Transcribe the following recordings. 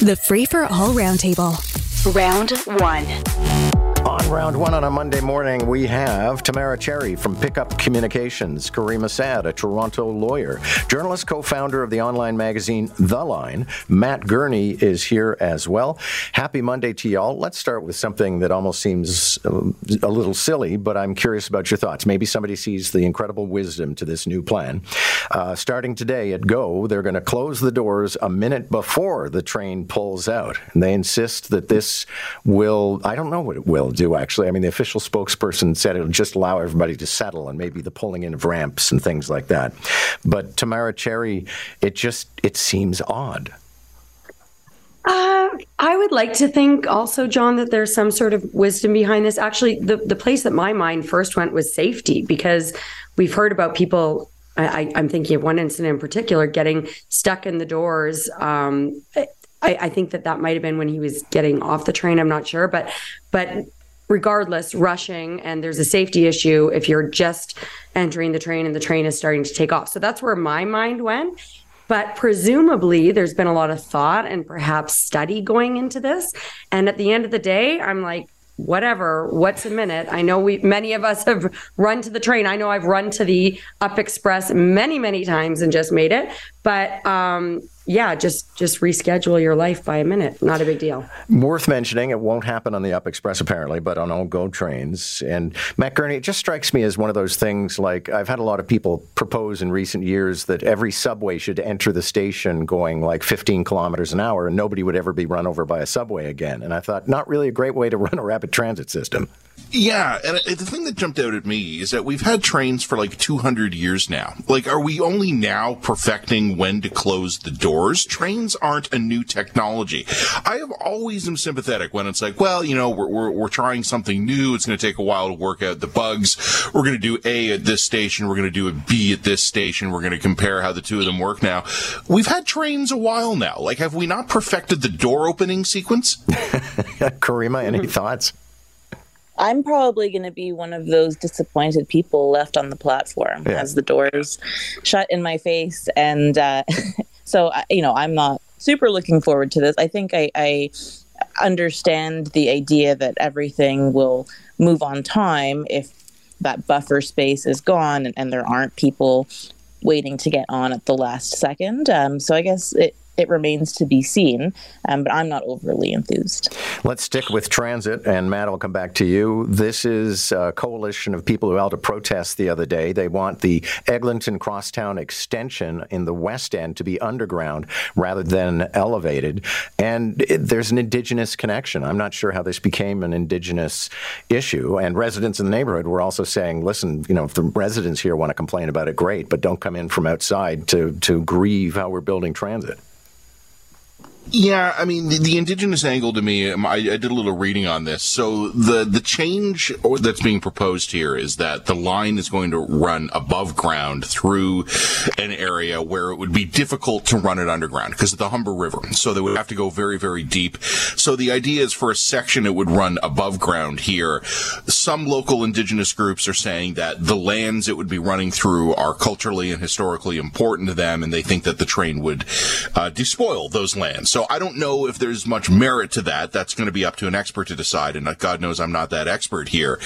The Free for All Roundtable. Round one. Round one on a Monday morning, we have Tamara Cherry from Pickup Communications, Caryma Sa'd, a Toronto lawyer, journalist, co founder of the online magazine The Line. Matt Gurney is here as well. Happy Monday to y'all. Let's start with something that almost seems uh, a little silly, but I'm curious about your thoughts. Maybe somebody sees the incredible wisdom to this new plan. Uh, starting today at GO, they're going to close the doors a minute before the train pulls out. And they insist that this will, I don't know what it will do, actually. I mean, the official spokesperson said it'll just allow everybody to settle and maybe the pulling in of ramps and things like that. But Tamara Cherry, it just it seems odd. Uh, I would like to think also, John, that there's some sort of wisdom behind this. Actually, the, the place that my mind first went was safety because we've heard about people. I, am thinking of one incident in particular getting stuck in the doors. Um, I, I, think that that might have been when he was getting off the train. I'm not sure, but but regardless rushing and there's a safety issue if you're just entering the train and the train is starting to take off. So that's where my mind went. But presumably, there's been a lot of thought and perhaps study going into this. And at the end of the day, I'm like, whatever, what's a minute? I know we many of us have run to the train. I know I've run to the Up Express many, many times and just made it. But um, yeah, just just reschedule your life by a minute. Not a big deal. Worth mentioning, it won't happen on the Up Express apparently, but on all GO trains. And Matt Gurney, it just strikes me as one of those things. Like I've had a lot of people propose in recent years that every subway should enter the station going like 15 kilometers an hour, and nobody would ever be run over by a subway again. And I thought, not really a great way to run a rapid transit system. Yeah, and uh, the thing that jumped out at me is that we've had trains for like 200 years now. Like, are we only now perfecting when to close the doors? Trains aren't a new technology. I have always am sympathetic when it's like, well, you know, we're, we're, we're trying something new. It's going to take a while to work out the bugs. We're going to do A at this station. We're going to do a B at this station. We're going to compare how the two of them work now. We've had trains a while now. Like, have we not perfected the door opening sequence? Caryma, any thoughts? I'm probably going to be one of those disappointed people left on the platform yeah. as the doors shut in my face. And uh, so, you know, I'm not super looking forward to this. I think I, I understand the idea that everything will move on time if that buffer space is gone and, and there aren't people waiting to get on at the last second. Um, so I guess it, it remains to be seen, um, but I'm not overly enthused. Let's stick with transit, and Matt, I'll come back to you. This is a coalition of people who held a protest the other day. They want the Eglinton Crosstown extension in the West End to be underground rather than elevated. And it, there's an Indigenous connection. I'm not sure how this became an Indigenous issue. And residents in the neighborhood were also saying, listen, you know, if the residents here want to complain about it, great, but don't come in from outside to, to grieve how we're building transit. Yeah, I mean the, the, indigenous angle to me. Um, I, I, did a little reading on this. So the the change that's being proposed here is that the line is going to run above ground through an area where it would be difficult to run it underground because of the Humber River. So they would have to go very very deep. So the idea is for a section it would run above ground here. Some local indigenous groups are saying that the lands it would be running through are culturally and historically important to them, and they think that the train would uh, despoil those lands. So I don't know if there's much merit to that. That's going to be up to an expert to decide. And uh, God knows I'm not that expert here.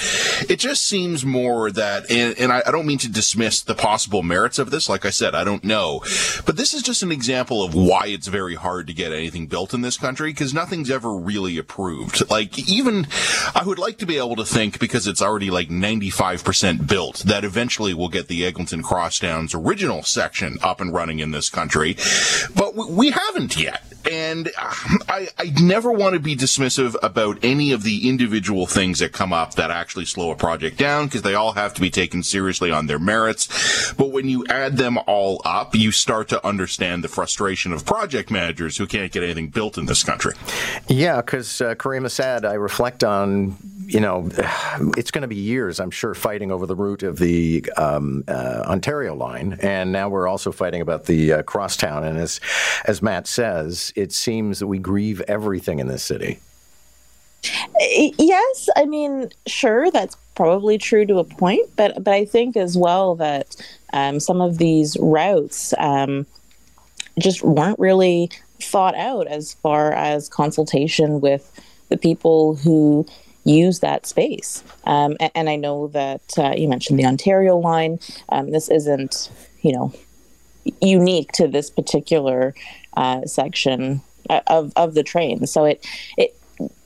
It just seems more that, and, and I, I don't mean to dismiss the possible merits of this. Like I said, I don't know. But this is just an example of why it's very hard to get anything built in this country because nothing's ever really approved. Like even, I would like to be able to think because it's already like 95% built that eventually we'll get the Eglinton Crosstown's original section up and running in this country. But we haven't yet. And I, I never want to be dismissive about any of the individual things that come up that actually slow a project down because they all have to be taken seriously on their merits. But when you add them all up, you start to understand the frustration of project managers who can't get anything built in this country. Yeah, because uh, Caryma Sa'd, I reflect on you know, it's going to be years, I'm sure, fighting over the route of the um, uh, Ontario line, and now we're also fighting about the uh, crosstown. And as as Matt says, it seems that we grieve everything in this city. Yes, I mean, sure, that's probably true to a point, but but I think as well that um, some of these routes um, just weren't really thought out as far as consultation with the people who use that space. Um, and, and, I know that uh, you mentioned the Ontario line. Um, this isn't, you know, unique to this particular uh, section uh, of, of the train. So it, it,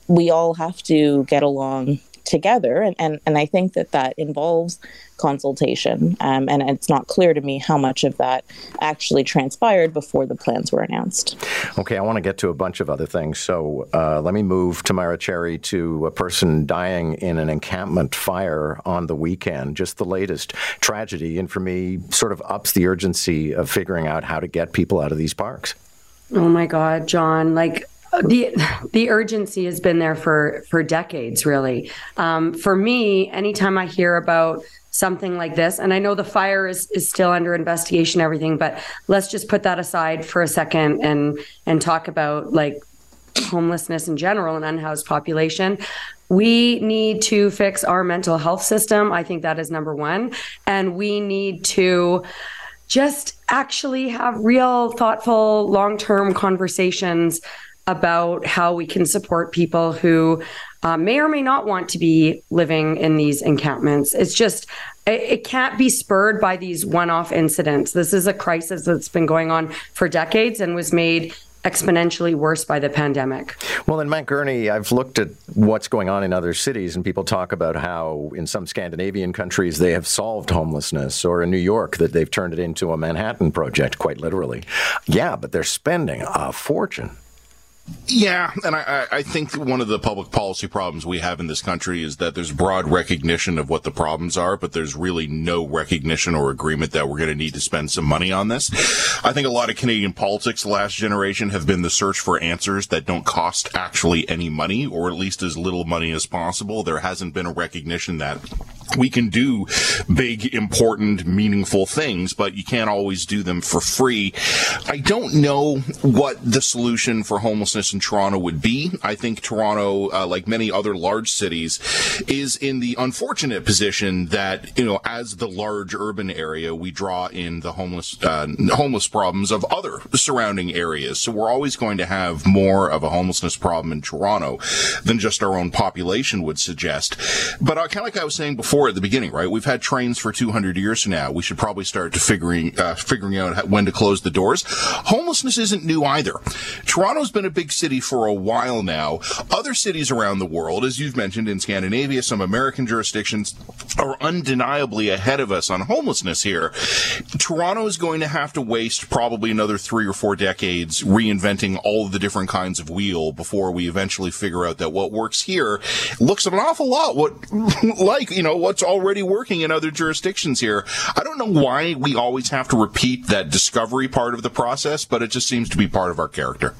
we all have to get along together. And, and, and I think that that involves consultation. Um, and it's not clear to me how much of that actually transpired before the plans were announced. Okay, I want to get to a bunch of other things. So uh, let me move Tamara Cherry to a person dying in an encampment fire on the weekend. Just the latest tragedy. And for me, sort of ups the urgency of figuring out how to get people out of these parks. Oh my God, John. Like, the the urgency has been there for for decades really um, for me anytime i hear about something like this. And I know the fire is, is still under investigation, everything, but let's just put that aside for a second and and talk about like homelessness in general and unhoused population. We need to fix our mental health system. I think that is number one. And we need to just actually have real, thoughtful, long term conversations about how we can support people who uh, may or may not want to be living in these encampments. It's just, it, it can't be spurred by these one off incidents. This is a crisis that's been going on for decades and was made exponentially worse by the pandemic. Well, in Matt Gurney, I've looked at what's going on in other cities, and people talk about how in some Scandinavian countries they have solved homelessness, or in New York that they've turned it into a Manhattan project, quite literally. Yeah, but they're spending a fortune. Yeah, and I, I think one of the public policy problems we have in this country is that there's broad recognition of what the problems are, but there's really no recognition or agreement that we're going to need to spend some money on this. I think a lot of Canadian politics the last generation have been the search for answers that don't cost actually any money, or at least as little money as possible. There hasn't been a recognition that we can do big, important, meaningful things, but you can't always do them for free. I don't know what the solution for homelessness in Toronto would be. I think Toronto, uh, like many other large cities, is in the unfortunate position that, you know, as the large urban area, we draw in the homeless, uh, homeless problems of other surrounding areas. So we're always going to have more of a homelessness problem in Toronto than just our own population would suggest. But uh, kind of like I was saying before, at the beginning, right? We've had trains for 200 years now. We should probably start to figuring uh, figuring out when to close the doors. Homelessness isn't new either. Toronto's been a big city for a while now. Other cities around the world, as you've mentioned in Scandinavia, some American jurisdictions are undeniably ahead of us on homelessness here. Toronto is going to have to waste probably another three or four decades reinventing all of the different kinds of wheel before we eventually figure out that what works here looks an awful lot what like you know what's already working in other jurisdictions here. I don't know why we always have to repeat that discovery part of the process, but it just seems to be part of our character.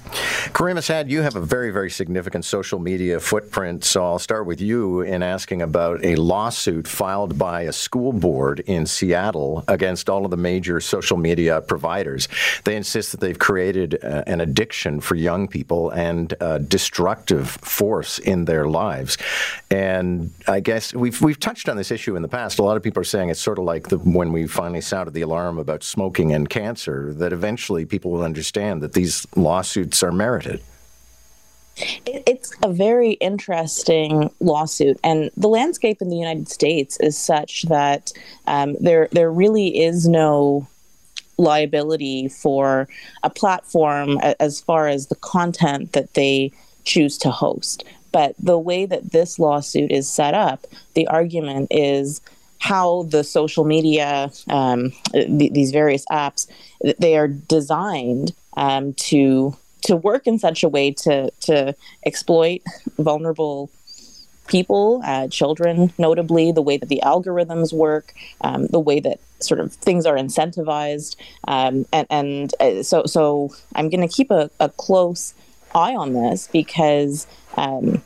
Caryma Sa'd, you have a very, very significant social media footprint, so I'll start with you in asking about a lawsuit filed by a school board in Seattle against all of the major social media providers. They insist that they've created uh, an addiction for young people and a destructive force in their lives. And I guess we've we've touched on on this issue in the past. A lot of people are saying it's sort of like the, when we finally sounded the alarm about smoking and cancer, that eventually people will understand that these lawsuits are merited. It's a very interesting lawsuit, and the landscape in the United States is such that um, there there really is no liability for a platform as far as the content that they choose to host. But the way that this lawsuit is set up, the argument is how the social media, um, th- these various apps, they are designed um, to to work in such a way to to exploit vulnerable people, uh, children, notably the way that the algorithms work, um, the way that sort of things are incentivized, um, and, and uh, so so I'm going to keep a, a close eye on this because um,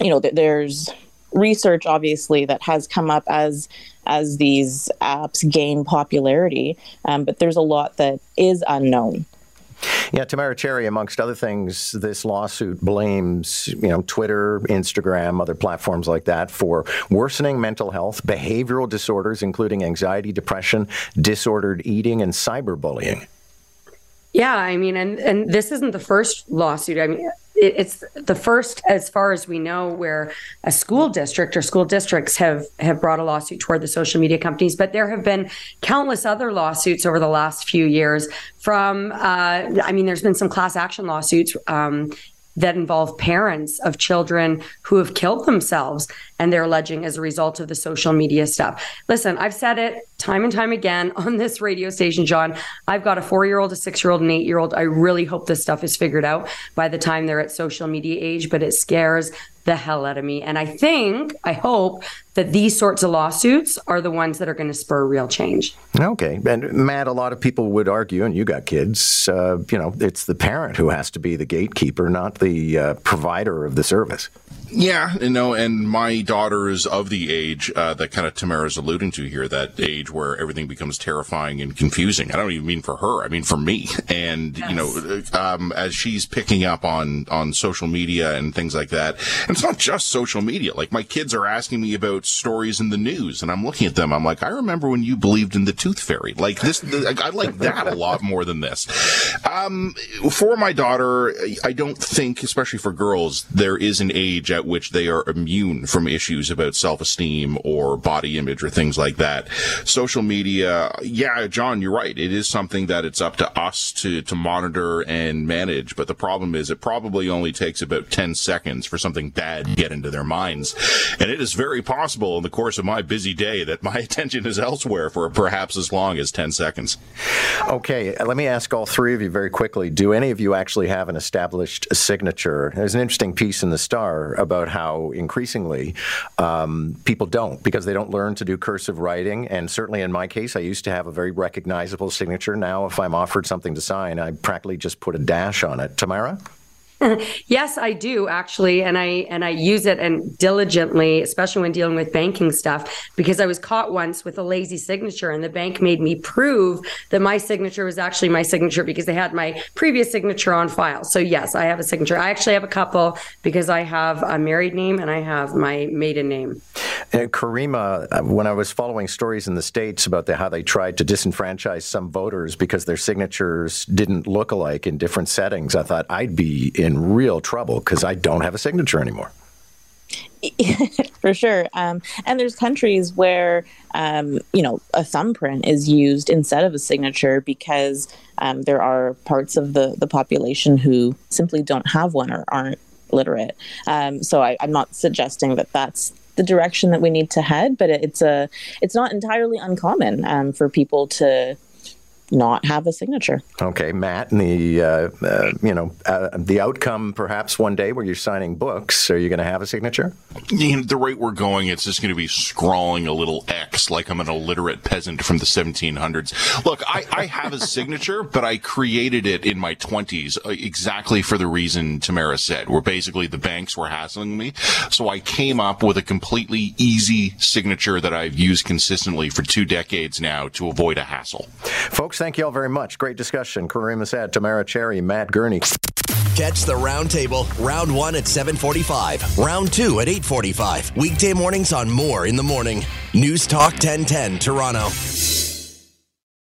you know th- there's research obviously that has come up as as these apps gain popularity, um, but there's a lot that is unknown. Yeah, Tamara Cherry, amongst other things, this lawsuit blames, you know, Twitter, Instagram, other platforms like that for worsening mental health, behavioral disorders, including anxiety, depression, disordered eating, and cyberbullying. Yeah, I mean, and and this isn't the first lawsuit. I mean, it, it's the first, as far as we know, where a school district or school districts have have brought a lawsuit toward the social media companies. But there have been countless other lawsuits over the last few years. From, uh, I mean, there's been some class action lawsuits um, that involve parents of children who have killed themselves and they're alleging as a result of the social media stuff. Listen, I've said it time and time again on this radio station, John. I've got a four year old, a six year old, an eight year old. I really hope this stuff is figured out by the time they're at social media age, but it scares the hell out of me. And I think, I hope that these sorts of lawsuits are the ones that are going to spur real change. Okay. And Matt, a lot of people would argue, and you got kids, uh, you know, it's the parent who has to be the gatekeeper, not the uh, provider of the service. Yeah, you know, and my daughter is of the age uh, that kind of Tamara is alluding to here, that age where everything becomes terrifying and confusing. I don't even mean for her, I mean for me. And, yes. you know, um, as she's picking up on, on social media and things like that, and it's not just social media. Like my kids are asking me about stories in the news, and I'm looking at them, I'm like, I remember when you believed in the tooth fairy. Like this, I like that a lot more than this. Um, for my daughter, I don't think, especially for girls, there is an age at which they are immune from issues about self-esteem or body image or things like that. Social media, yeah, John, you're right. It is something that it's up to us to, to monitor and manage. But the problem is it probably only takes about 10 seconds for something bad to get into their minds. And it is very possible in the course of my busy day that my attention is elsewhere for perhaps as long as 10 seconds. Okay. Let me ask all three of you very quickly. Do any of you actually have an established signature? There's an interesting piece in the Star about how increasingly um, people don't because they don't learn to do cursive writing. And certainly in my case, I used to have a very recognizable signature. Now, if I'm offered something to sign, I practically just put a dash on it. Tamara? yes, I do actually, and I and I use it and diligently, especially when dealing with banking stuff, because I was caught once with a lazy signature, and the bank made me prove that my signature was actually my signature because they had my previous signature on file. So yes, I have a signature. I actually have a couple because I have a married name and I have my maiden name. Uh, Caryma, uh, when I was following stories in the states about the, how they tried to disenfranchise some voters because their signatures didn't look alike in different settings, I thought I'd be in real trouble because I don't have a signature anymore. For sure. Um, and there's countries where, um, you know, a thumbprint is used instead of a signature because um, there are parts of the, the population who simply don't have one or aren't literate. Um, so I, I'm not suggesting that that's the direction that we need to head, but it's a it's not entirely uncommon um, for people to not have a signature. Okay, Matt, and the uh, uh, you know uh, the outcome perhaps one day where you're signing books, are you going to have a signature? You the rate we're going, it's just going to be scrawling a little X like I'm an illiterate peasant from the 1700s. Look, I, I have a signature, but I created it in my 20s uh, exactly for the reason Tamara said, where basically the banks were hassling me. So I came up with a completely easy signature that I've used consistently for two decades now to avoid a hassle. Folks, thank you all very much. Great discussion. Caryma Sa'd, Tamara Cherry, Matt Gurney. Catch the roundtable. Round one at 745. Round two at 845. Weekday mornings on Moore in the Morning. News Talk 1010 Toronto.